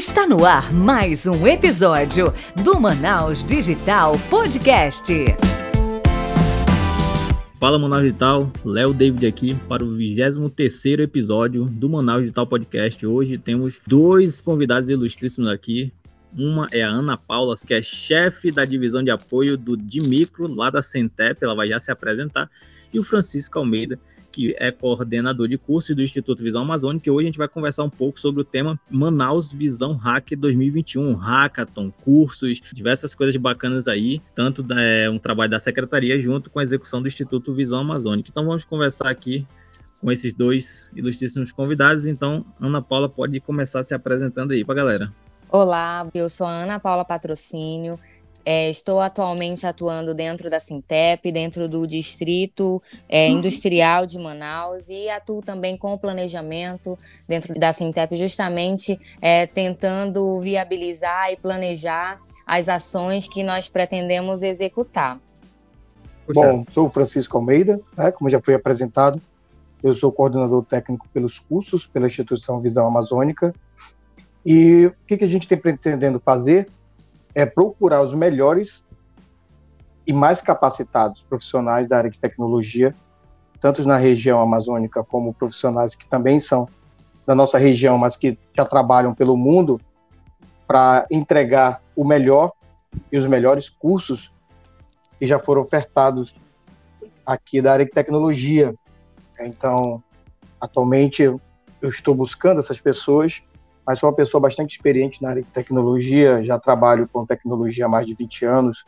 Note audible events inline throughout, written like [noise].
Está no ar mais um episódio do Manaus Digital Podcast. Fala Manaus Digital, Léo David aqui para o 23 episódio do Manaus Digital Podcast. Hoje temos dois convidados ilustríssimos aqui. Uma é a Ana Paula, que é chefe da divisão de apoio do Dimicro, lá da Centep, ela vai já se apresentar e o Francisco Almeida, que é coordenador de curso do Instituto Visão Amazônica, e hoje a gente vai conversar um pouco sobre o tema Manaus Visão Hack 2021, hackathon, cursos, diversas coisas bacanas aí, tanto é, um trabalho da secretaria junto com a execução do Instituto Visão Amazônica. Então vamos conversar aqui com esses dois ilustríssimos convidados. Então, Ana Paula pode começar se apresentando aí para a galera. Olá, eu sou a Ana Paula Patrocínio, é, estou atualmente atuando dentro da Sintep, dentro do Distrito é, uhum. Industrial de Manaus e atuo também com o planejamento dentro da Sintep, justamente é, tentando viabilizar e planejar as ações que nós pretendemos executar. Bom, sou o Francisco Almeida, né, como já foi apresentado, eu sou coordenador técnico pelos cursos pela instituição Visão Amazônica. E o que, que a gente tem pretendendo fazer é procurar os melhores e mais capacitados profissionais da área de tecnologia, tanto na região amazônica como profissionais que também são da nossa região, mas que já trabalham pelo mundo, para entregar o melhor e os melhores cursos que já foram ofertados aqui da área de tecnologia. Então, atualmente eu estou buscando essas pessoas mas sou uma pessoa bastante experiente na área de tecnologia, já trabalho com tecnologia há mais de 20 anos,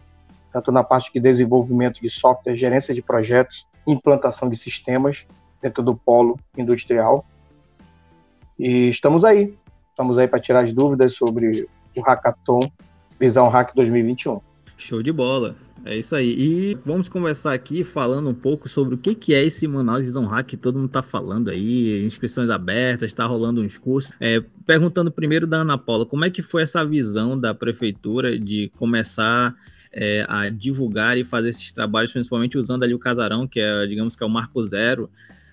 tanto na parte de desenvolvimento de software, gerência de projetos, implantação de sistemas dentro do polo industrial. E estamos aí, estamos aí para tirar as dúvidas sobre o Hackathon Visão Hack 2021. Show de bola. É isso aí. E vamos conversar aqui falando um pouco sobre o que, que é esse Manaus Visão Hack que todo mundo está falando aí, inscrições abertas, está rolando uns cursos. É, perguntando primeiro da Ana Paula, como é que foi essa visão da prefeitura de começar é, a divulgar e fazer esses trabalhos, principalmente usando ali o casarão, que é, digamos que é o marco zero,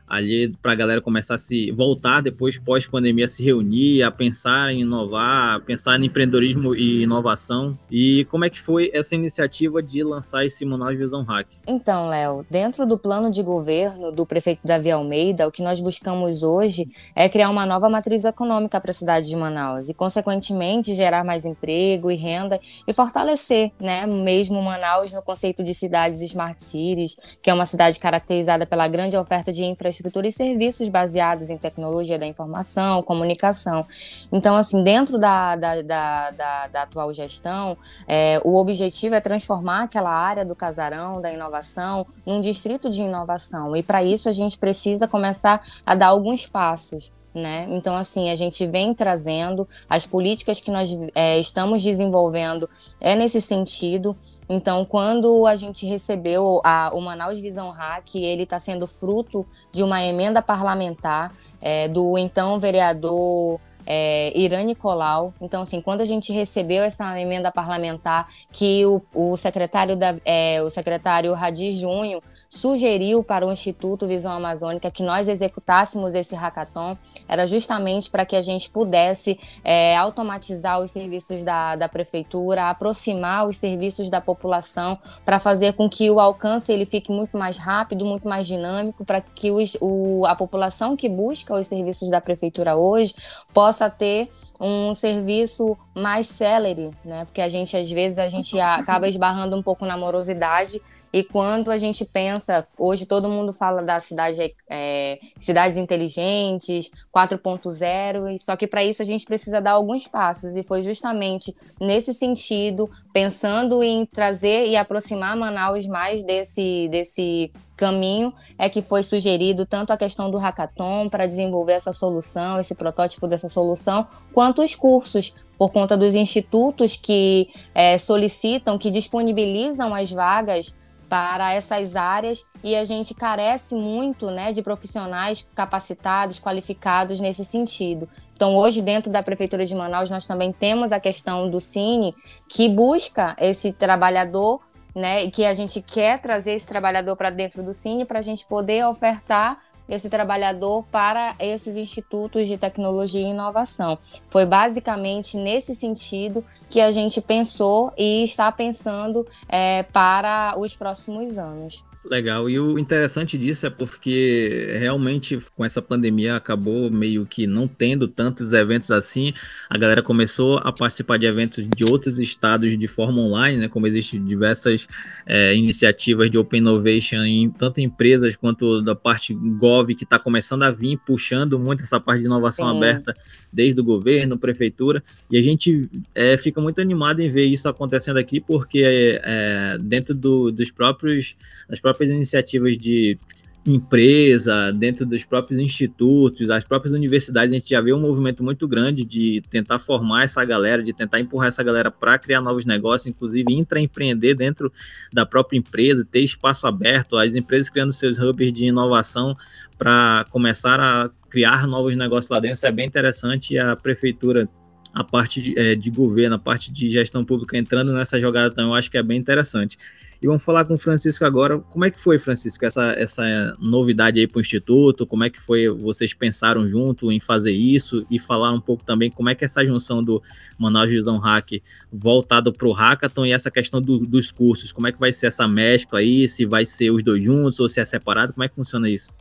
ali para a galera começar a se voltar depois pós-pandemia se reunir, a pensar em inovar, a pensar em empreendedorismo e inovação. E como é que foi essa iniciativa de lançar esse Manaus Visão Hack? Então, Léo, dentro do plano de governo do prefeito Davi Almeida, o que nós buscamos hoje é criar uma nova matriz econômica para a cidade de Manaus e, consequentemente, gerar mais emprego e renda e fortalecer, né, mesmo Manaus no conceito de cidades smart cities, que é uma cidade caracterizada pela grande oferta de infraestrutura infraestrutura e serviços baseados em tecnologia da informação, comunicação. Então, assim, dentro da, da, da, da, da atual gestão, é, o objetivo é transformar aquela área do casarão, da inovação, num distrito de inovação. E para isso a gente precisa começar a dar alguns passos. Né? Então, assim, a gente vem trazendo as políticas que nós é, estamos desenvolvendo é nesse sentido. Então, quando a gente recebeu a, o Manaus Visão Hack, ele está sendo fruto de uma emenda parlamentar é, do então vereador é, Nicolau. Então, assim, quando a gente recebeu essa emenda parlamentar que o, o secretário da, é, o secretário Radi Junho sugeriu para o Instituto Visão Amazônica que nós executássemos esse hackathon, era justamente para que a gente pudesse é, automatizar os serviços da, da prefeitura, aproximar os serviços da população, para fazer com que o alcance ele fique muito mais rápido, muito mais dinâmico, para que os, o, a população que busca os serviços da prefeitura hoje possa ter um serviço mais célere, né? Porque a gente às vezes a gente acaba esbarrando um pouco na morosidade e quando a gente pensa, hoje todo mundo fala da cidade, é, cidades inteligentes, 4.0, só que para isso a gente precisa dar alguns passos. E foi justamente nesse sentido, pensando em trazer e aproximar Manaus mais desse, desse caminho, é que foi sugerido tanto a questão do hackathon para desenvolver essa solução, esse protótipo dessa solução, quanto os cursos por conta dos institutos que é, solicitam, que disponibilizam as vagas para essas áreas e a gente carece muito né, de profissionais capacitados, qualificados nesse sentido. Então, hoje, dentro da Prefeitura de Manaus, nós também temos a questão do Cine, que busca esse trabalhador, né, e que a gente quer trazer esse trabalhador para dentro do Cine para a gente poder ofertar esse trabalhador para esses institutos de tecnologia e inovação. Foi basicamente nesse sentido que a gente pensou e está pensando é, para os próximos anos. Legal, e o interessante disso é porque realmente com essa pandemia acabou meio que não tendo tantos eventos assim. A galera começou a participar de eventos de outros estados de forma online, né? Como existem diversas é, iniciativas de Open Innovation em tanto empresas quanto da parte Gov que está começando a vir puxando muito essa parte de inovação Sim. aberta desde o governo, prefeitura, e a gente é, fica muito animado em ver isso acontecendo aqui, porque é, dentro do, dos próprios das próprias iniciativas de empresa, dentro dos próprios institutos, as próprias universidades, a gente já vê um movimento muito grande de tentar formar essa galera, de tentar empurrar essa galera para criar novos negócios, inclusive intraempreender dentro da própria empresa, ter espaço aberto, as empresas criando seus hubs de inovação para começar a criar novos negócios lá dentro, isso é bem interessante a prefeitura a parte de, é, de governo, a parte de gestão pública entrando nessa jogada também, eu acho que é bem interessante. E vamos falar com o Francisco agora. Como é que foi, Francisco, essa, essa novidade aí para o Instituto? Como é que foi, vocês pensaram junto em fazer isso? E falar um pouco também como é que é essa junção do Manaus Visão Hack voltado para o Hackathon e essa questão do, dos cursos. Como é que vai ser essa mescla aí? Se vai ser os dois juntos ou se é separado? Como é que funciona isso?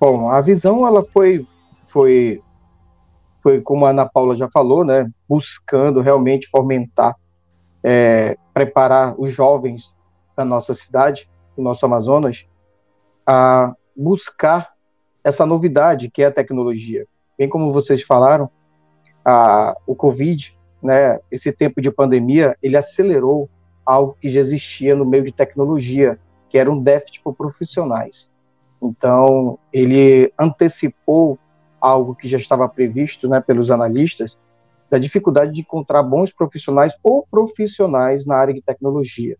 Bom, a visão ela foi, foi, foi como a Ana Paula já falou, né? Buscando realmente fomentar é, preparar os jovens da nossa cidade, do nosso Amazonas, a buscar essa novidade que é a tecnologia. Bem como vocês falaram, a, o Covid, né, esse tempo de pandemia, ele acelerou algo que já existia no meio de tecnologia, que era um déficit por profissionais. Então, ele antecipou algo que já estava previsto né, pelos analistas, da dificuldade de encontrar bons profissionais ou profissionais na área de tecnologia.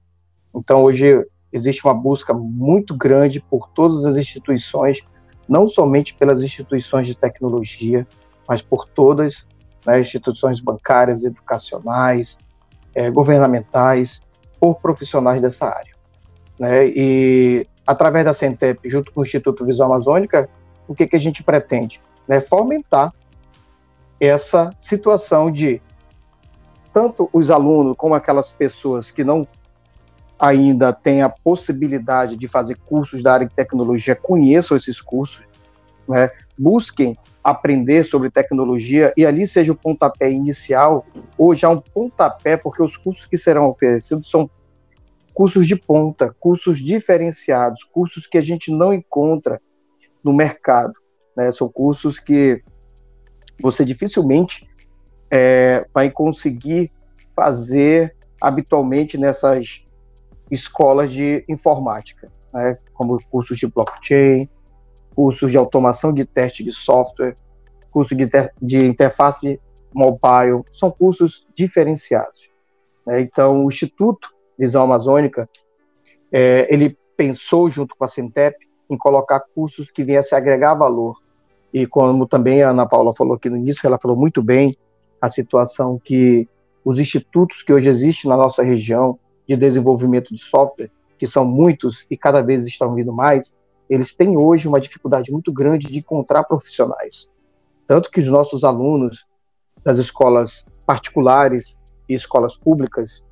Então, hoje existe uma busca muito grande por todas as instituições, não somente pelas instituições de tecnologia, mas por todas, né, instituições bancárias, educacionais, é, governamentais, por profissionais dessa área. Né? E através da Centep, junto com o Instituto Visual Amazônica, o que, que a gente pretende? Né, fomentar essa situação de tanto os alunos como aquelas pessoas que não ainda têm a possibilidade de fazer cursos da área de tecnologia conheçam esses cursos, né? busquem aprender sobre tecnologia e ali seja o pontapé inicial ou já um pontapé, porque os cursos que serão oferecidos são cursos de ponta, cursos diferenciados, cursos que a gente não encontra no mercado. Né? São cursos que você dificilmente é, vai conseguir fazer habitualmente nessas escolas de informática, né? como cursos de blockchain, cursos de automação de teste de software, curso de, de interface mobile, são cursos diferenciados. Né? Então, o Instituto Visão Amazônica, é, ele pensou junto com a Centep em colocar cursos que viessem agregar valor e como também a Ana Paula falou aqui no início, ela falou muito bem a situação que os institutos que hoje existem na nossa região de desenvolvimento de software, que são muitos e cada vez estão vindo mais, eles têm hoje uma dificuldade muito grande de encontrar profissionais. Tanto que os nossos alunos das escolas particulares e escolas públicas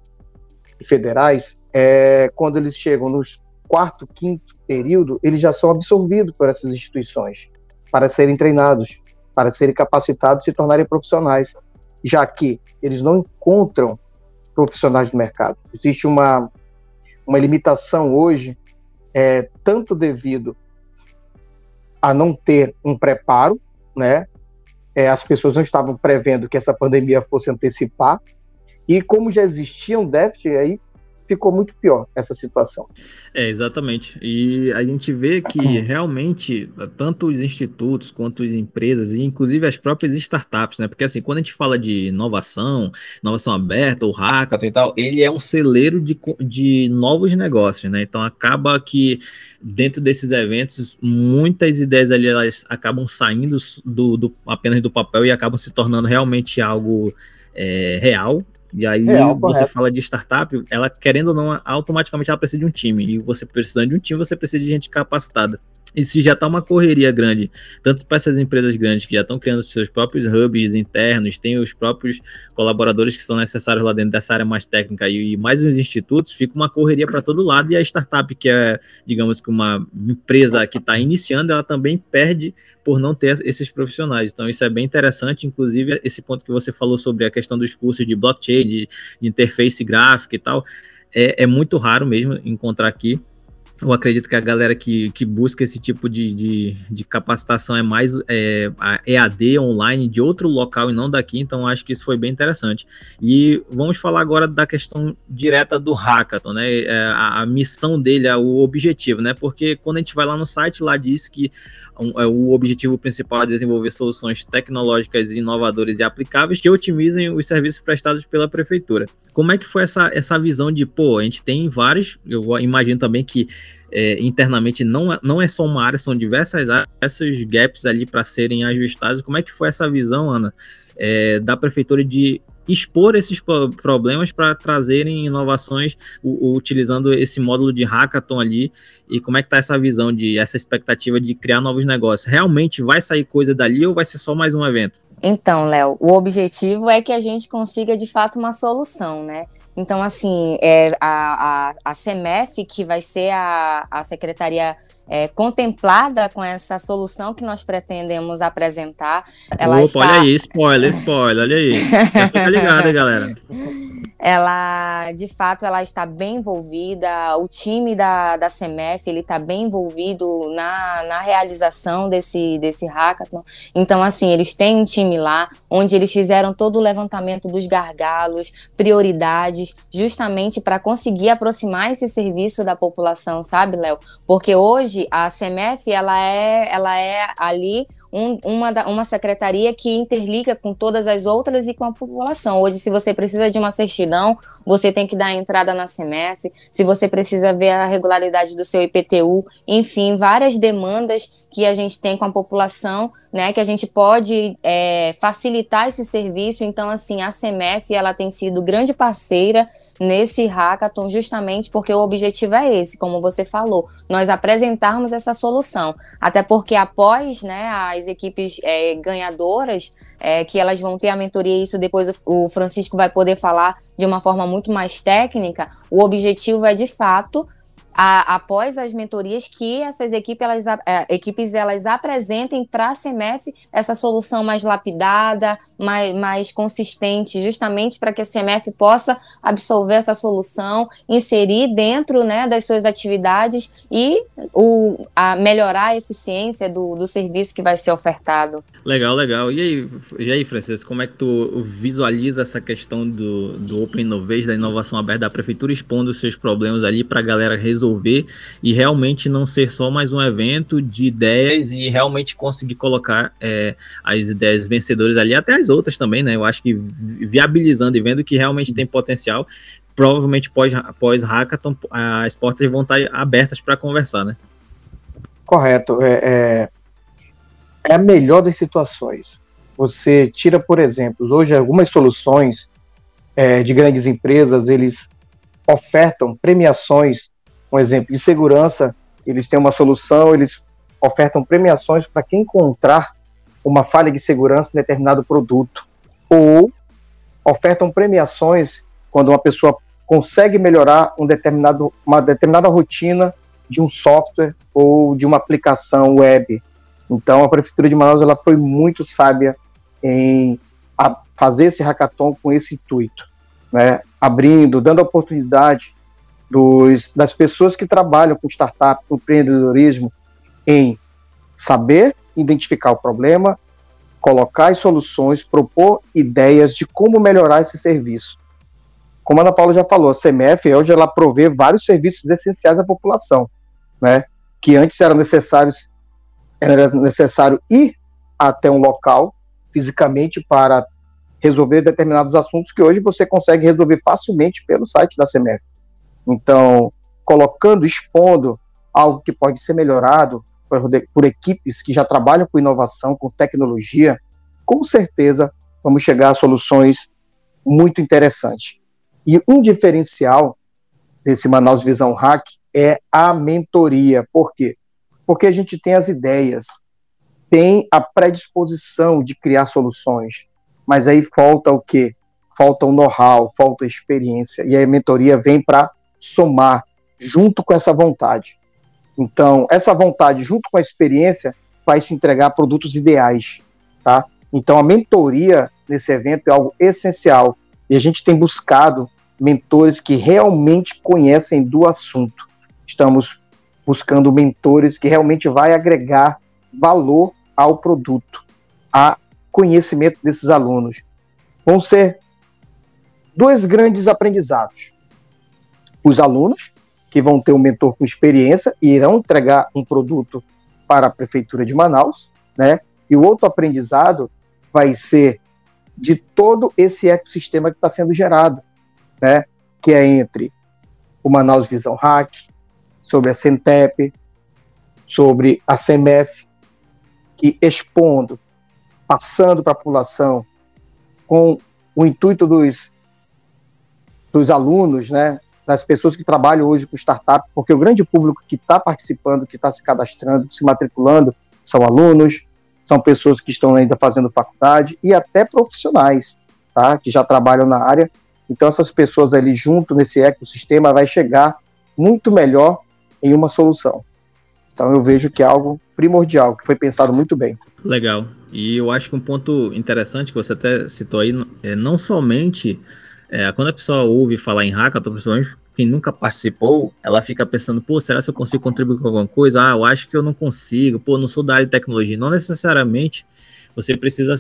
e federais, é, quando eles chegam no quarto, quinto período, eles já são absorvidos por essas instituições para serem treinados, para serem capacitados e se tornarem profissionais, já que eles não encontram profissionais no mercado. Existe uma, uma limitação hoje, é, tanto devido a não ter um preparo, né? É, as pessoas não estavam prevendo que essa pandemia fosse antecipar, e como já existia um déficit, aí ficou muito pior essa situação. É, exatamente. E a gente vê que realmente, tanto os institutos quanto as empresas, e inclusive as próprias startups, né? Porque assim, quando a gente fala de inovação, inovação aberta, o hackathon e tal, ele é um celeiro de, de novos negócios, né? Então acaba que dentro desses eventos, muitas ideias ali elas acabam saindo do, do apenas do papel e acabam se tornando realmente algo é, real e aí é, você correto. fala de startup, ela querendo ou não, automaticamente ela precisa de um time. E você precisando de um time, você precisa de gente capacitada. E se já está uma correria grande, tanto para essas empresas grandes que já estão criando seus próprios hubs internos, tem os próprios colaboradores que são necessários lá dentro dessa área mais técnica e, mais os institutos, fica uma correria para todo lado e a startup, que é, digamos que uma empresa que está iniciando, ela também perde por não ter esses profissionais. Então, isso é bem interessante, inclusive esse ponto que você falou sobre a questão dos cursos de blockchain, de, de interface gráfica e tal, é, é muito raro mesmo encontrar aqui eu acredito que a galera que, que busca esse tipo de, de, de capacitação é mais é, EAD online de outro local e não daqui, então acho que isso foi bem interessante. E vamos falar agora da questão direta do hackathon, né? É, a, a, missão dele, o objetivo, né? Porque quando a gente vai lá no site, lá diz que um, é, o objetivo principal é desenvolver soluções tecnológicas inovadoras e aplicáveis que otimizem os serviços prestados pela prefeitura. Como é que foi essa, essa visão de, pô, a gente tem vários, eu imagino também que é, internamente não, é, não é só uma área, são diversas áreas, esses gaps ali para serem ajustados. Como é que foi essa visão, Ana, é, da prefeitura de expor esses problemas para trazerem inovações utilizando esse módulo de hackathon ali. E como é que tá essa visão de essa expectativa de criar novos negócios? Realmente vai sair coisa dali ou vai ser só mais um evento? Então Léo o objetivo é que a gente consiga de fato uma solução né? Então assim é a, a, a CEMEF que vai ser a, a secretaria é, contemplada com essa solução que nós pretendemos apresentar. Ela Opa, está... olha aí, spoiler, spoiler, olha aí. Já fica ligado, [laughs] galera. Ela, de fato, ela está bem envolvida, o time da, da CEMEF, ele está bem envolvido na, na realização desse, desse hackathon. Então, assim, eles têm um time lá, onde eles fizeram todo o levantamento dos gargalos, prioridades, justamente para conseguir aproximar esse serviço da população, sabe, Léo? Porque hoje a CEMEF, ela é, ela é ali um, uma, uma secretaria que interliga com todas as outras e com a população. Hoje, se você precisa de uma certidão, você tem que dar entrada na CEMEF, se você precisa ver a regularidade do seu IPTU, enfim, várias demandas que a gente tem com a população, né, que a gente pode é, facilitar esse serviço. Então, assim, a CEMEF, ela tem sido grande parceira nesse hackathon, justamente porque o objetivo é esse, como você falou, nós apresentarmos essa solução. Até porque após, né, as equipes é, ganhadoras, é, que elas vão ter a mentoria, isso depois o Francisco vai poder falar de uma forma muito mais técnica, o objetivo é, de fato, a, após as mentorias que essas equipes elas, é, equipes elas apresentem para a CMF essa solução mais lapidada, mais, mais consistente, justamente para que a CMF possa absorver essa solução, inserir dentro né, das suas atividades e o, a melhorar a eficiência do, do serviço que vai ser ofertado. Legal, legal. E aí, e aí, Francisco, como é que tu visualiza essa questão do, do Open Innovation, da inovação aberta da prefeitura, expondo os seus problemas ali para a galera resolver? e realmente não ser só mais um evento de ideias e realmente conseguir colocar é, as ideias vencedoras ali, até as outras também, né? Eu acho que viabilizando e vendo que realmente tem potencial, provavelmente pós, pós hackathon as portas vão estar abertas para conversar, né? Correto. É, é, é a melhor das situações. Você tira, por exemplo, hoje algumas soluções é, de grandes empresas, eles ofertam premiações um exemplo de segurança, eles têm uma solução, eles ofertam premiações para quem encontrar uma falha de segurança em determinado produto, ou ofertam premiações quando uma pessoa consegue melhorar um determinado, uma determinada rotina de um software ou de uma aplicação web. Então, a Prefeitura de Manaus ela foi muito sábia em fazer esse hackathon com esse intuito, né? abrindo, dando oportunidade dos, das pessoas que trabalham com startup, com empreendedorismo, em saber identificar o problema, colocar as soluções, propor ideias de como melhorar esse serviço. Como a Ana Paula já falou, a CMF hoje ela provê vários serviços essenciais à população, né? Que antes era necessários era necessário ir até um local fisicamente para resolver determinados assuntos que hoje você consegue resolver facilmente pelo site da CMF. Então, colocando, expondo algo que pode ser melhorado por, por equipes que já trabalham com inovação, com tecnologia, com certeza vamos chegar a soluções muito interessantes. E um diferencial desse Manaus Visão Hack é a mentoria. Por quê? Porque a gente tem as ideias, tem a predisposição de criar soluções, mas aí falta o quê? Falta o know-how, falta a experiência, e a mentoria vem para somar junto com essa vontade. Então, essa vontade junto com a experiência vai se entregar produtos ideais, tá? Então, a mentoria nesse evento é algo essencial e a gente tem buscado mentores que realmente conhecem do assunto. Estamos buscando mentores que realmente vai agregar valor ao produto, a conhecimento desses alunos. Vão ser dois grandes aprendizados. Os alunos, que vão ter um mentor com experiência e irão entregar um produto para a Prefeitura de Manaus, né? E o outro aprendizado vai ser de todo esse ecossistema que está sendo gerado, né? Que é entre o Manaus Visão Hack, sobre a Centep, sobre a CMF, que expondo, passando para a população, com o intuito dos, dos alunos, né, das pessoas que trabalham hoje com startups, porque o grande público que está participando, que está se cadastrando, se matriculando, são alunos, são pessoas que estão ainda fazendo faculdade e até profissionais, tá, que já trabalham na área. Então essas pessoas ali junto nesse ecossistema vai chegar muito melhor em uma solução. Então eu vejo que é algo primordial, que foi pensado muito bem. Legal. E eu acho que um ponto interessante que você até citou aí é não somente é, quando a pessoa ouve falar em hackathon, principalmente quem nunca participou, ela fica pensando, pô, será que eu consigo contribuir com alguma coisa? Ah, eu acho que eu não consigo, pô, não sou da área de tecnologia. Não necessariamente você precisa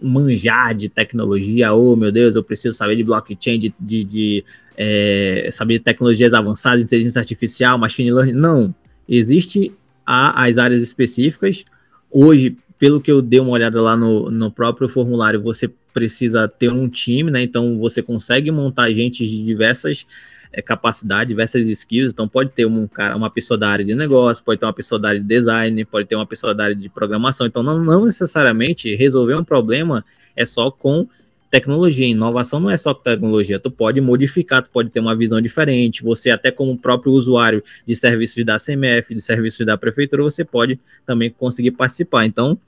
manjar de tecnologia, oh meu Deus, eu preciso saber de blockchain, de, de, de é, saber tecnologias avançadas, inteligência artificial, machine learning. Não, existe a, as áreas específicas. Hoje, pelo que eu dei uma olhada lá no, no próprio formulário, você precisa ter um time, né? Então você consegue montar gente de diversas é, capacidades, diversas skills. Então pode ter um cara, uma pessoa da área de negócio, pode ter uma pessoa da área de design, pode ter uma pessoa da área de programação. Então não, não necessariamente resolver um problema é só com tecnologia, inovação não é só tecnologia, tu pode modificar, tu pode ter uma visão diferente, você até como próprio usuário de serviços da CMF, de serviços da prefeitura, você pode também conseguir participar. Então,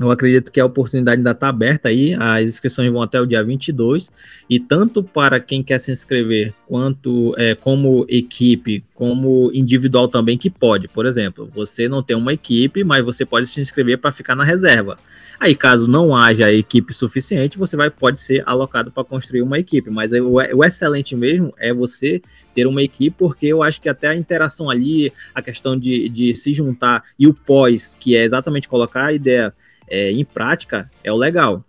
eu acredito que a oportunidade ainda está aberta aí, as inscrições vão até o dia 22, e tanto para quem quer se inscrever, quanto é, como equipe, como individual também, que pode. Por exemplo, você não tem uma equipe, mas você pode se inscrever para ficar na reserva. Aí, caso não haja equipe suficiente, você vai, pode ser alocado para construir uma equipe. Mas o, o excelente mesmo é você ter uma equipe, porque eu acho que até a interação ali, a questão de, de se juntar e o pós, que é exatamente colocar a ideia é, em prática é o legal.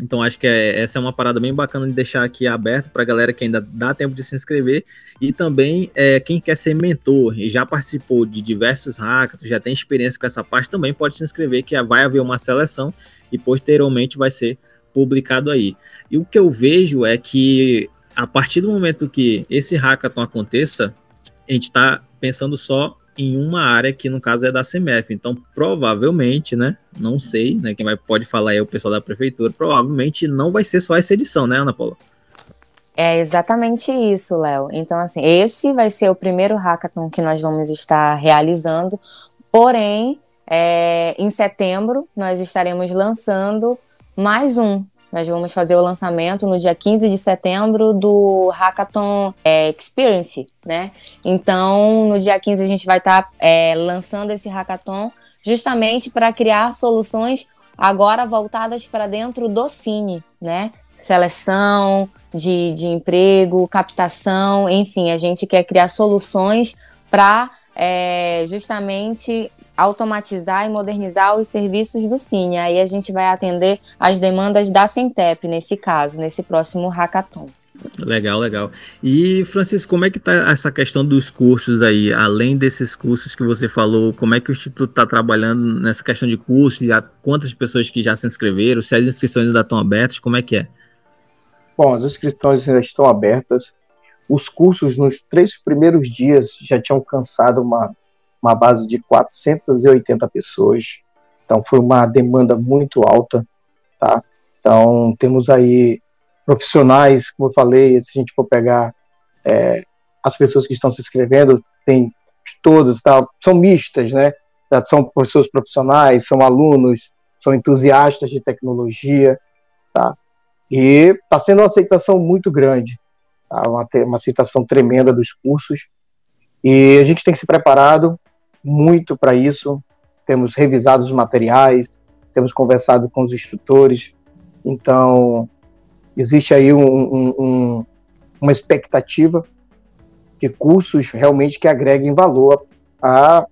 Então acho que é, essa é uma parada bem bacana de deixar aqui aberto para a galera que ainda dá tempo de se inscrever e também é, quem quer ser mentor e já participou de diversos hackathons, já tem experiência com essa parte, também pode se inscrever que vai haver uma seleção e posteriormente vai ser publicado aí. E o que eu vejo é que a partir do momento que esse hackathon aconteça, a gente está pensando só em uma área que no caso é da CMF. Então, provavelmente, né? Não sei, né? Quem vai, pode falar é o pessoal da prefeitura. Provavelmente não vai ser só essa edição, né, Ana Paula? É exatamente isso, Léo. Então, assim, esse vai ser o primeiro hackathon que nós vamos estar realizando. Porém, é, em setembro, nós estaremos lançando mais um, nós vamos fazer o lançamento no dia 15 de setembro do Hackathon é, Experience, né? Então, no dia 15 a gente vai estar tá, é, lançando esse hackathon justamente para criar soluções agora voltadas para dentro do Cine, né? Seleção de, de emprego, captação, enfim, a gente quer criar soluções para é, justamente automatizar e modernizar os serviços do Cine. Aí a gente vai atender as demandas da Centep, nesse caso, nesse próximo hackathon. Legal, legal. E, Francisco, como é que está essa questão dos cursos aí? Além desses cursos que você falou, como é que o Instituto está trabalhando nessa questão de cursos? E há quantas pessoas que já se inscreveram? Se as inscrições ainda estão abertas, como é que é? Bom, as inscrições ainda estão abertas. Os cursos nos três primeiros dias já tinham alcançado uma uma base de 480 pessoas. Então foi uma demanda muito alta, tá? Então temos aí profissionais, como eu falei, se a gente for pegar é, as pessoas que estão se inscrevendo, tem todas, tá? São mistas, né? são pessoas profissionais, são alunos, são entusiastas de tecnologia, tá? E está sendo uma aceitação muito grande, tá? uma, uma aceitação tremenda dos cursos. E a gente tem que se preparado muito para isso. Temos revisado os materiais, temos conversado com os instrutores. Então, existe aí um, um, um, uma expectativa de cursos realmente que agreguem valor à,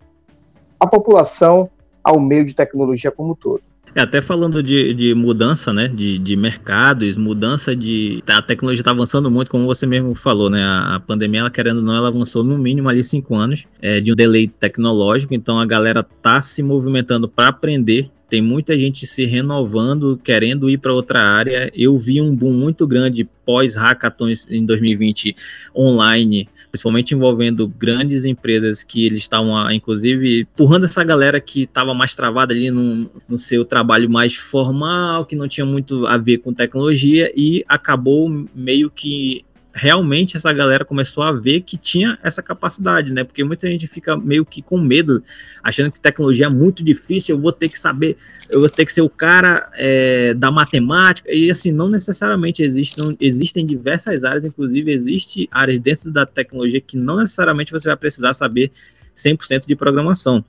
à população, ao meio de tecnologia como um todo. É, até falando de, de mudança, né, de, de mercados, mudança de... A tecnologia está avançando muito, como você mesmo falou, né, a, a, pandemia, ela querendo ou não, ela avançou no mínimo ali cinco anos é, de um delay tecnológico, então a galera tá se movimentando para aprender tem muita gente se renovando, querendo ir para outra área. Eu vi um boom muito grande pós hackathons em 2020 online, principalmente envolvendo grandes empresas que eles estavam, inclusive, empurrando essa galera que estava mais travada ali no, no seu trabalho mais formal, que não tinha muito a ver com tecnologia, e acabou meio que realmente essa galera começou a ver que tinha essa capacidade, né? Porque muita gente fica meio que com medo, achando que tecnologia é muito difícil, eu vou ter que saber, eu vou ter que ser o cara é, da matemática, e assim, não necessariamente existem, existem diversas áreas, inclusive existe áreas dentro da tecnologia que não necessariamente você vai precisar saber 100% de programação.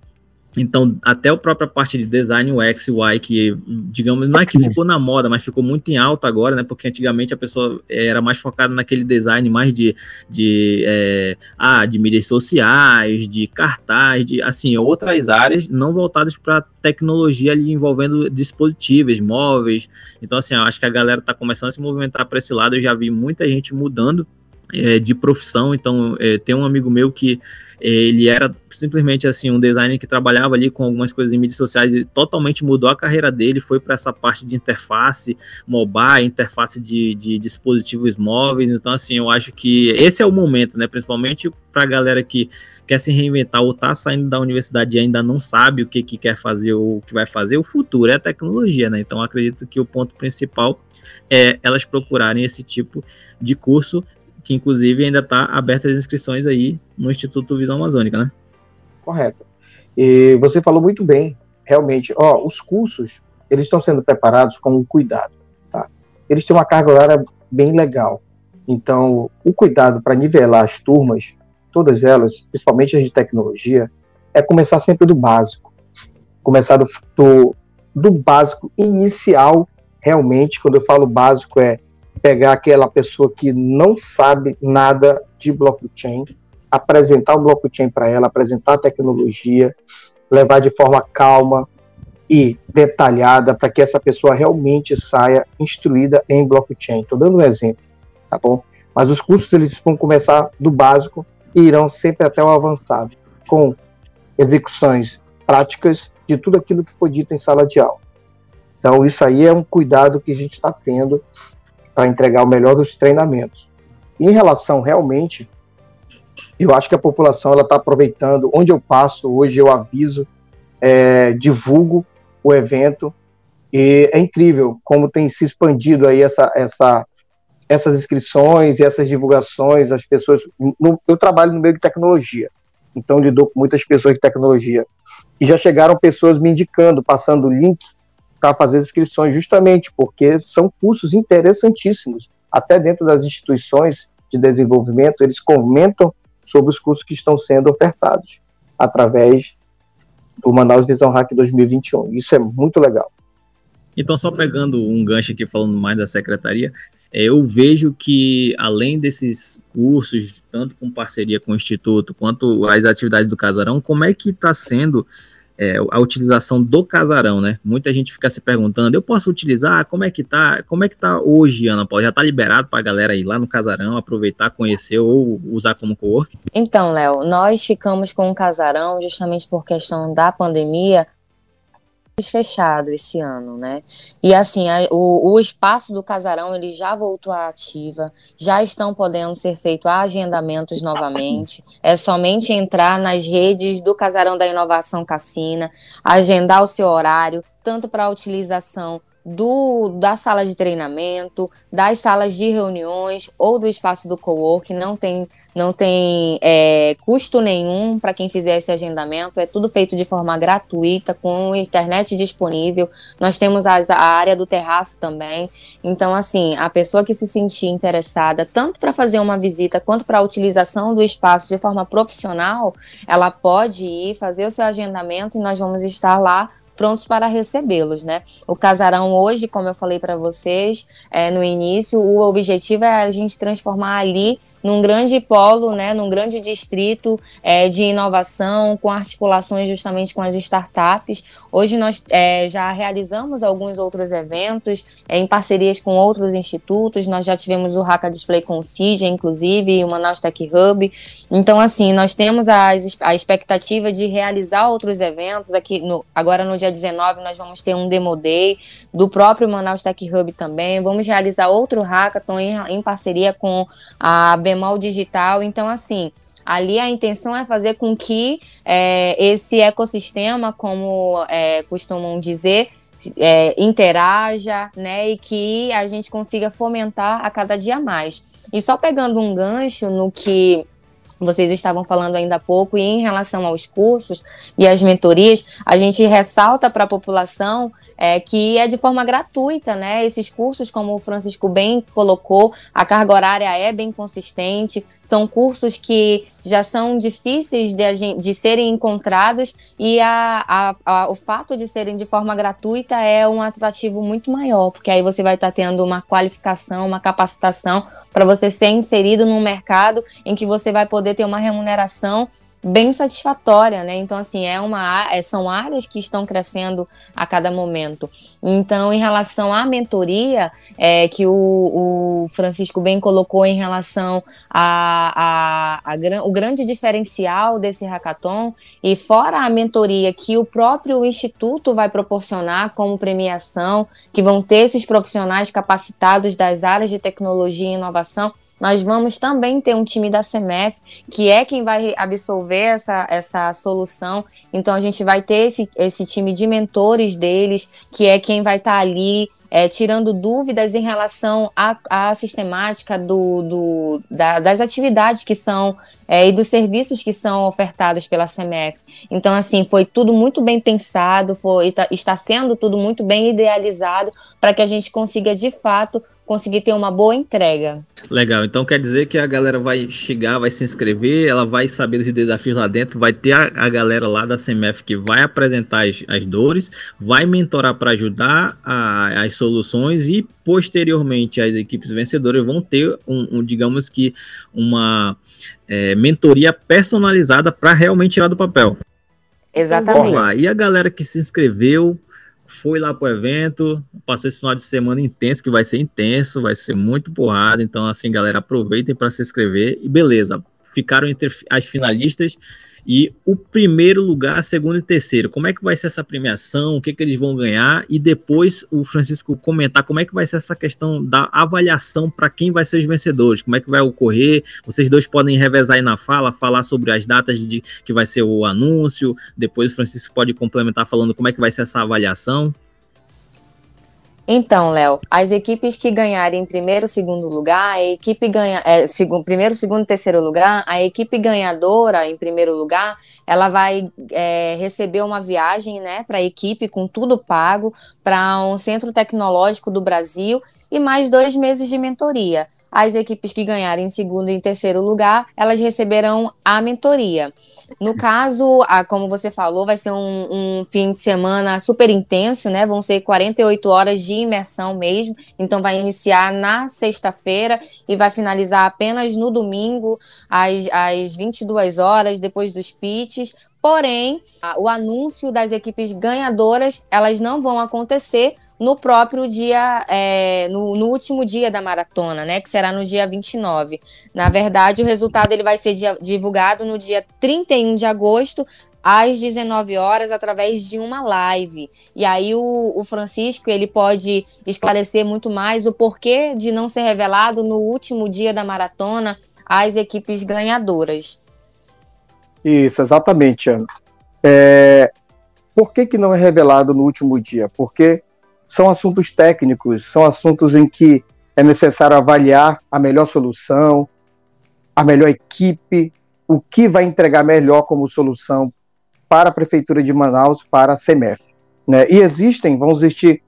Então, até a própria parte de design UX, UI, que, digamos, não é que ficou na moda, mas ficou muito em alta agora, né? Porque antigamente a pessoa era mais focada naquele design mais de, de, é, ah, de mídias sociais, de cartaz, de, assim, outras áreas não voltadas para tecnologia ali envolvendo dispositivos, móveis. Então, assim, eu acho que a galera está começando a se movimentar para esse lado. Eu já vi muita gente mudando é, de profissão. Então, é, tem um amigo meu que ele era simplesmente assim um designer que trabalhava ali com algumas coisas em mídias sociais e totalmente mudou a carreira dele, foi para essa parte de interface mobile, interface de, de, dispositivos móveis. Então, assim, eu acho que esse é o momento, né? Principalmente para a galera que quer se reinventar ou está saindo da universidade e ainda não sabe o que, que quer fazer ou o que vai fazer, o futuro é a tecnologia, né? Então, acredito que o ponto principal é elas procurarem esse tipo de curso que inclusive ainda está aberta as inscrições aí no Instituto Visão Amazônica, né? Correto. E você falou muito bem, realmente. Ó, os cursos, eles estão sendo preparados com cuidado, tá? Eles têm uma carga horária bem legal. Então, o cuidado para nivelar as turmas, todas elas, principalmente as de tecnologia, é começar sempre do básico. Começar do, do, do básico inicial, realmente, quando eu falo básico, é pegar aquela pessoa que não sabe nada de blockchain, apresentar o blockchain para ela, apresentar a tecnologia, levar de forma calma e detalhada para que essa pessoa realmente saia instruída em blockchain. Estou dando um exemplo, tá bom? Mas os cursos eles vão começar do básico e irão sempre até o avançado, com execuções práticas de tudo aquilo que foi dito em sala de aula. Então, isso aí é um cuidado que a gente está tendo para entregar o melhor dos treinamentos. Em relação realmente, eu acho que a população ela está aproveitando. Onde eu passo hoje eu aviso, é, divulgo o evento e é incrível como tem se expandido aí essa, essa, essas inscrições e essas divulgações. As pessoas, no, eu trabalho no meio de tecnologia, então lido com muitas pessoas de tecnologia e já chegaram pessoas me indicando, passando link para fazer as inscrições, justamente porque são cursos interessantíssimos. Até dentro das instituições de desenvolvimento, eles comentam sobre os cursos que estão sendo ofertados através do Manaus Visão Hack 2021. Isso é muito legal. Então, só pegando um gancho aqui, falando mais da secretaria, é, eu vejo que, além desses cursos, tanto com parceria com o Instituto, quanto as atividades do Casarão, como é que está sendo é, a utilização do casarão, né? Muita gente fica se perguntando, eu posso utilizar? Como é que tá? Como é que tá hoje, Ana Paula? Já tá liberado para a galera ir lá no casarão, aproveitar, conhecer ou usar como co-work? Então, Léo, nós ficamos com o casarão justamente por questão da pandemia, fechado esse ano, né? E assim, a, o, o espaço do casarão ele já voltou à ativa, já estão podendo ser feitos agendamentos novamente. É somente entrar nas redes do Casarão da Inovação Cassina, agendar o seu horário, tanto para a utilização do, da sala de treinamento, das salas de reuniões ou do espaço do co-work, não tem não tem é, custo nenhum para quem fizer esse agendamento, é tudo feito de forma gratuita, com internet disponível. Nós temos a área do terraço também. Então, assim, a pessoa que se sentir interessada, tanto para fazer uma visita quanto para a utilização do espaço de forma profissional, ela pode ir fazer o seu agendamento e nós vamos estar lá prontos para recebê-los, né? O casarão hoje, como eu falei para vocês é, no início, o objetivo é a gente transformar ali num grande polo, né, num grande distrito é, de inovação, com articulações justamente com as startups. Hoje nós é, já realizamos alguns outros eventos é, em parcerias com outros institutos. Nós já tivemos o Hacka Display com o CIG, inclusive, e o Manaus Tech Hub. Então, assim, nós temos a, a expectativa de realizar outros eventos. Aqui no, agora no dia 19 nós vamos ter um Demo Day do próprio Manaus Tech Hub também. Vamos realizar outro hackathon em, em parceria com a Bemol Digital. Então, assim, ali a intenção é fazer com que é, esse ecossistema, como é, costumam dizer, é, interaja, né, e que a gente consiga fomentar a cada dia mais. E só pegando um gancho no que vocês estavam falando ainda há pouco, e em relação aos cursos e às mentorias, a gente ressalta para a população é, que é de forma gratuita, né? Esses cursos, como o Francisco bem colocou, a carga horária é bem consistente, são cursos que já são difíceis de, de serem encontrados e a, a, a, o fato de serem de forma gratuita é um atrativo muito maior, porque aí você vai estar tá tendo uma qualificação, uma capacitação para você ser inserido num mercado em que você vai poder ter uma remuneração bem satisfatória, né? Então, assim, é uma, é, são áreas que estão crescendo a cada momento. Então, em relação à mentoria, é, que o, o Francisco bem colocou em relação a, a, o grande diferencial desse hackathon, e fora a mentoria que o próprio Instituto vai proporcionar como premiação, que vão ter esses profissionais capacitados das áreas de tecnologia e inovação, nós vamos também ter um time da CEMEF, que é quem vai desenvolver essa, essa solução. Então a gente vai ter esse, esse time de mentores deles, que é quem vai estar tá ali é, tirando dúvidas em relação à, à sistemática do, do da, das atividades que são é, e dos serviços que são ofertados pela CMF. Então, assim, foi tudo muito bem pensado, foi, tá, está sendo tudo muito bem idealizado para que a gente consiga, de fato, conseguir ter uma boa entrega. Legal, então quer dizer que a galera vai chegar, vai se inscrever, ela vai saber dos desafios lá dentro, vai ter a, a galera lá da CMF que vai apresentar as, as dores, vai mentorar para ajudar a, as soluções e posteriormente as equipes vencedoras vão ter um, um digamos que uma é, mentoria personalizada para realmente tirar do papel. Exatamente. e a galera que se inscreveu, foi lá pro evento, passou esse final de semana intenso, que vai ser intenso, vai ser muito porrada. Então, assim, galera, aproveitem para se inscrever e beleza. Ficaram entre as finalistas e o primeiro lugar, segundo e terceiro, como é que vai ser essa premiação? O que, que eles vão ganhar? E depois o Francisco comentar como é que vai ser essa questão da avaliação para quem vai ser os vencedores, como é que vai ocorrer. Vocês dois podem revezar aí na fala, falar sobre as datas de que vai ser o anúncio. Depois o Francisco pode complementar falando como é que vai ser essa avaliação. Então, Léo, as equipes que ganharem primeiro, segundo lugar, a equipe ganha é, segundo, primeiro, segundo, terceiro lugar, a equipe ganhadora em primeiro lugar, ela vai é, receber uma viagem, né, para a equipe com tudo pago para um centro tecnológico do Brasil e mais dois meses de mentoria. As equipes que ganharem em segundo e terceiro lugar, elas receberão a mentoria. No caso, a, como você falou, vai ser um, um, fim de semana super intenso, né? Vão ser 48 horas de imersão mesmo. Então, vai iniciar na sexta-feira e vai finalizar apenas no domingo, às, às 22 horas, depois dos pitches. Porém, o anúncio das equipes ganhadoras, elas não vão acontecer no próprio dia, é, no, no, último dia da maratona, né, que será no dia 29. Na verdade, o resultado ele vai ser dia, divulgado no dia 31 de agosto, às 19 horas, através de uma live. E aí o, o Francisco ele pode esclarecer muito mais o porquê de não ser revelado no último dia da maratona as equipes ganhadoras. Isso, exatamente, Ana. É, por que, que não é revelado no último dia? Porque são assuntos técnicos, são assuntos em que é necessário avaliar a melhor solução, a melhor equipe, o que vai entregar melhor como solução para a Prefeitura de Manaus, para a CEMEF. Né? E existem, vão existir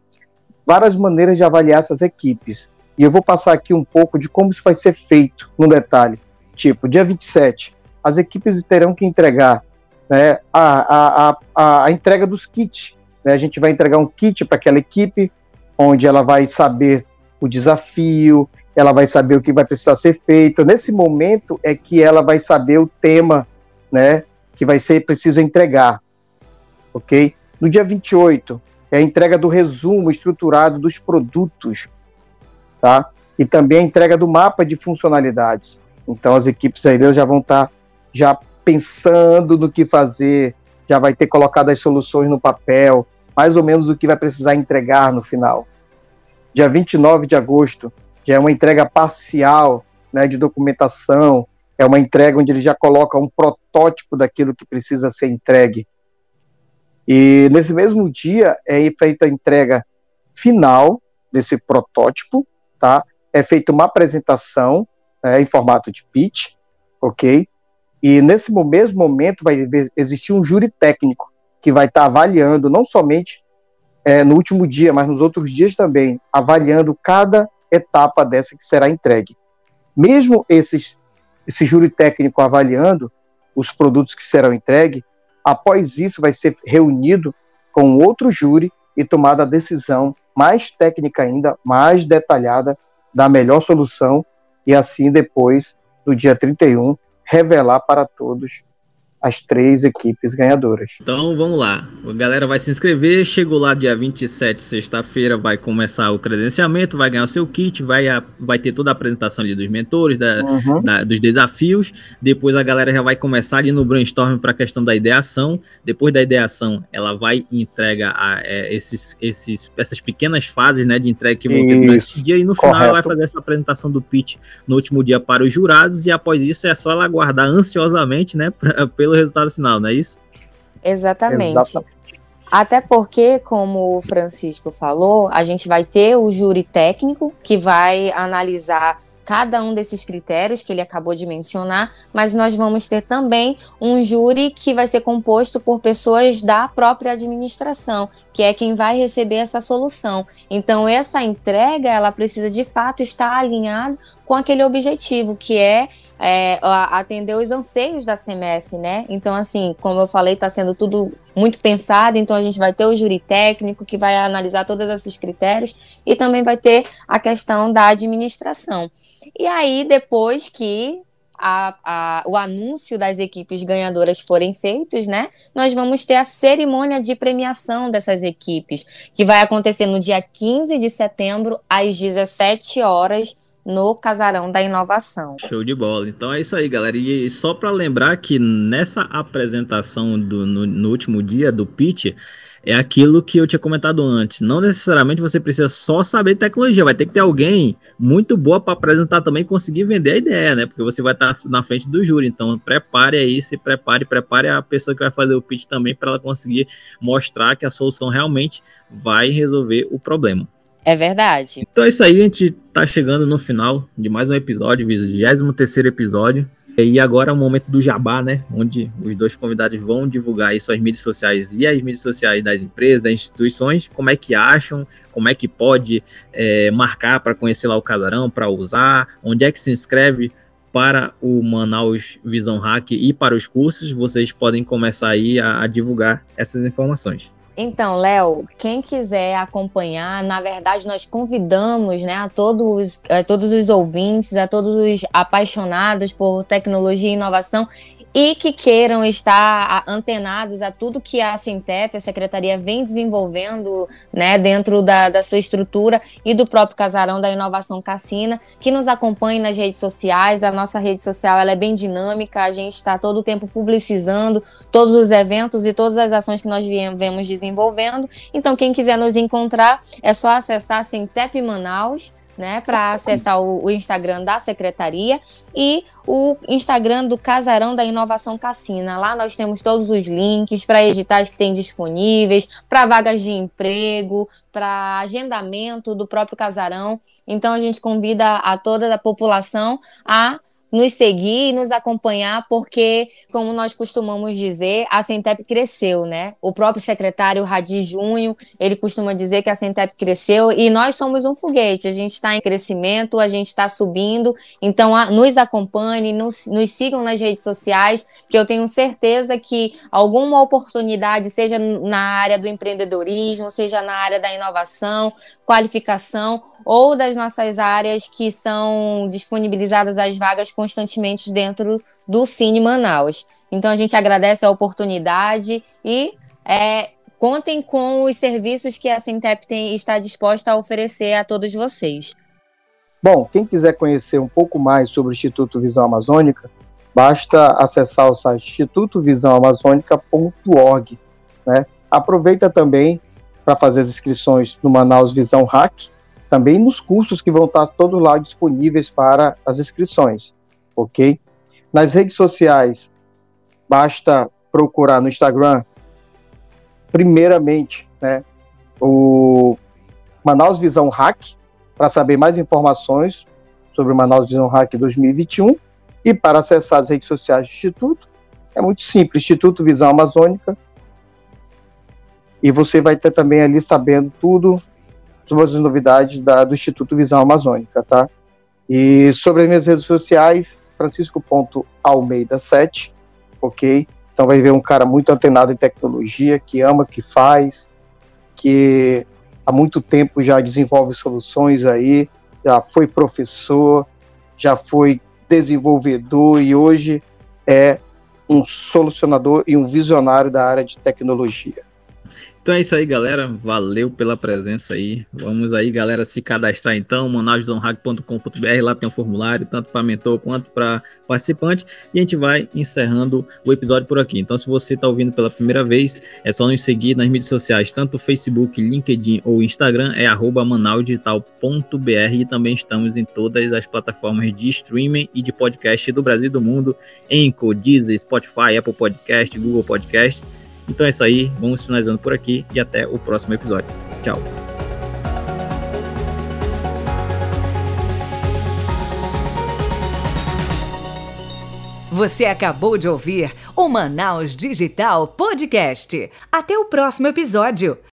várias maneiras de avaliar essas equipes. E eu vou passar aqui um pouco de como isso vai ser feito no detalhe. Tipo, dia 27, as equipes terão que entregar né, a, a, a, a entrega dos kits. Né? A gente vai entregar um kit para aquela equipe, onde ela vai saber o desafio, ela vai saber o que vai precisar ser feito. Nesse momento é que ela vai saber o tema, né, que vai ser preciso entregar. OK? No dia 28 é a entrega do resumo estruturado dos produtos, tá? E também a entrega do mapa de funcionalidades. Então as equipes aí já vão estar tá já pensando no que fazer, já vai ter colocado as soluções no papel, mais ou menos o que vai precisar entregar no final. Dia 29 de agosto, já é uma entrega parcial né, de documentação, é uma entrega onde ele já coloca um protótipo daquilo que precisa ser entregue. E nesse mesmo dia é feita a entrega final desse protótipo, tá? É feita uma apresentação é, em formato de pitch, ok? E nesse mesmo momento vai existir um júri técnico que vai estar tá avaliando, não somente é, no último dia, mas nos outros dias também, avaliando cada etapa dessa que será entregue. Mesmo esses, esse júri técnico avaliando os produtos que serão entregues, após isso vai ser reunido com outro júri e tomada a decisão mais técnica ainda, mais detalhada da melhor solução e assim depois, no dia 31, revelar para todos as três equipes ganhadoras. Então vamos lá, a galera vai se inscrever, chegou lá dia 27, sexta-feira, vai começar o credenciamento, vai ganhar o seu kit, vai, a, vai ter toda a apresentação ali dos mentores, da, uhum. da, dos desafios, depois a galera já vai começar ali no brainstorm para a questão da ideação, depois da ideação ela vai e entrega a, é, esses, esses, essas pequenas fases né, de entrega que vão ter durante esse dia, e no final ela vai fazer essa apresentação do pitch no último dia para os jurados, e após isso é só ela aguardar ansiosamente né, pra, pelo resultado final, não é isso? Exatamente. Exatamente. Até porque, como o Francisco falou, a gente vai ter o júri técnico que vai analisar cada um desses critérios que ele acabou de mencionar, mas nós vamos ter também um júri que vai ser composto por pessoas da própria administração, que é quem vai receber essa solução. Então, essa entrega, ela precisa de fato estar alinhada com aquele objetivo, que é é, atender os anseios da CMF, né? Então, assim, como eu falei, está sendo tudo muito pensado, então a gente vai ter o júri técnico que vai analisar todos esses critérios e também vai ter a questão da administração. E aí, depois que a, a, o anúncio das equipes ganhadoras forem feitos, né? Nós vamos ter a cerimônia de premiação dessas equipes, que vai acontecer no dia 15 de setembro, às 17 horas, no Casarão da Inovação. Show de bola. Então é isso aí, galera. E só para lembrar que nessa apresentação do, no, no, último dia do pitch, é aquilo que eu tinha comentado antes. Não necessariamente você precisa só saber tecnologia, vai ter que ter alguém muito boa para apresentar também e conseguir vender a ideia, né? Porque você vai estar na frente do júri. Então prepare aí, se prepare, prepare a pessoa que vai fazer o pitch também para ela conseguir mostrar que a solução realmente vai resolver o problema. É verdade. Então é isso aí, a gente tá chegando no final de mais um episódio, 23 episódio. E agora é o momento do jabá, né? Onde os dois convidados vão divulgar aí suas mídias sociais e as mídias sociais das empresas, das instituições, como é que acham, como é que pode é, marcar para conhecer lá o casarão, para usar, onde é que se inscreve para o Manaus Visão Hack e para os cursos, vocês podem começar aí a, a divulgar essas informações. Então, Léo, quem quiser acompanhar, na verdade, nós convidamos né, a, todos, a todos os ouvintes, a todos os apaixonados por tecnologia e inovação e que queiram estar antenados a tudo que a Sintef, a Secretaria, vem desenvolvendo né, dentro da, da sua estrutura e do próprio casarão da inovação Cassina, que nos acompanhe nas redes sociais. A nossa rede social ela é bem dinâmica, a gente está todo o tempo publicizando todos os eventos e todas as ações que nós viemos desenvolvendo. Então, quem quiser nos encontrar, é só acessar Sintep Manaus né, para acessar o, o, Instagram da secretaria e o Instagram do Casarão da Inovação Cassina. Lá nós temos todos os links para editais que tem disponíveis, para vagas de emprego, para agendamento do próprio casarão. Então a gente convida a toda a população a nos seguir e nos acompanhar, porque, como nós costumamos dizer, a Centep cresceu, né? O próprio secretário Radi Junho, ele costuma dizer que a Centep cresceu e nós somos um foguete, a gente está em crescimento, a gente está subindo, então a, nos acompanhe, nos, nos sigam nas redes sociais, que eu tenho certeza que alguma oportunidade, seja na área do empreendedorismo, seja na área da inovação, qualificação, ou das nossas áreas que são disponibilizadas as vagas constantemente dentro do Cine Manaus. Então a gente agradece a oportunidade e é, contem com os serviços que a Sintep tem, está disposta a oferecer a todos vocês. Bom, quem quiser conhecer um pouco mais sobre o Instituto Visão Amazônica, basta acessar o site institutovisãoamazônica.org. Né? Aproveita também para fazer as inscrições no Manaus Visão Hack, também nos cursos que vão estar todos lá disponíveis para as inscrições, ok? Nas redes sociais, basta procurar no Instagram, primeiramente, né, o Manaus Visão Hack, para saber mais informações sobre o Manaus Visão Hack 2021 e para acessar as redes sociais do Instituto, é muito simples, Instituto Visão Amazônica, e você vai ter também ali sabendo tudo sobre as novidades da, do Instituto Visão Amazônica, tá? E sobre as minhas redes sociais, francisco.almeida7, ok? Então vai ver um cara muito antenado em tecnologia, que ama, que faz, que há muito tempo já desenvolve soluções aí, já foi professor, já foi desenvolvedor e hoje é um solucionador e um visionário da área de tecnologia. Então é isso aí, galera. Valeu pela presença aí. Vamos aí, galera, se cadastrar então, manausdonhack.com.br. Lá tem um formulário, tanto para mentor quanto para participante. E a gente vai encerrando o episódio por aqui. Então, se você está ouvindo pela primeira vez, é só nos seguir nas mídias sociais, tanto Facebook, LinkedIn ou Instagram, é manausdigital.br. E também estamos em todas as plataformas de streaming e de podcast do Brasil e do mundo: Enco, Deezer, Spotify, Apple Podcast, Google Podcast. Então é isso aí, vamos finalizando por aqui e até o próximo episódio. Tchau. Você acabou de ouvir o Manaus Digital Podcast. Até o próximo episódio.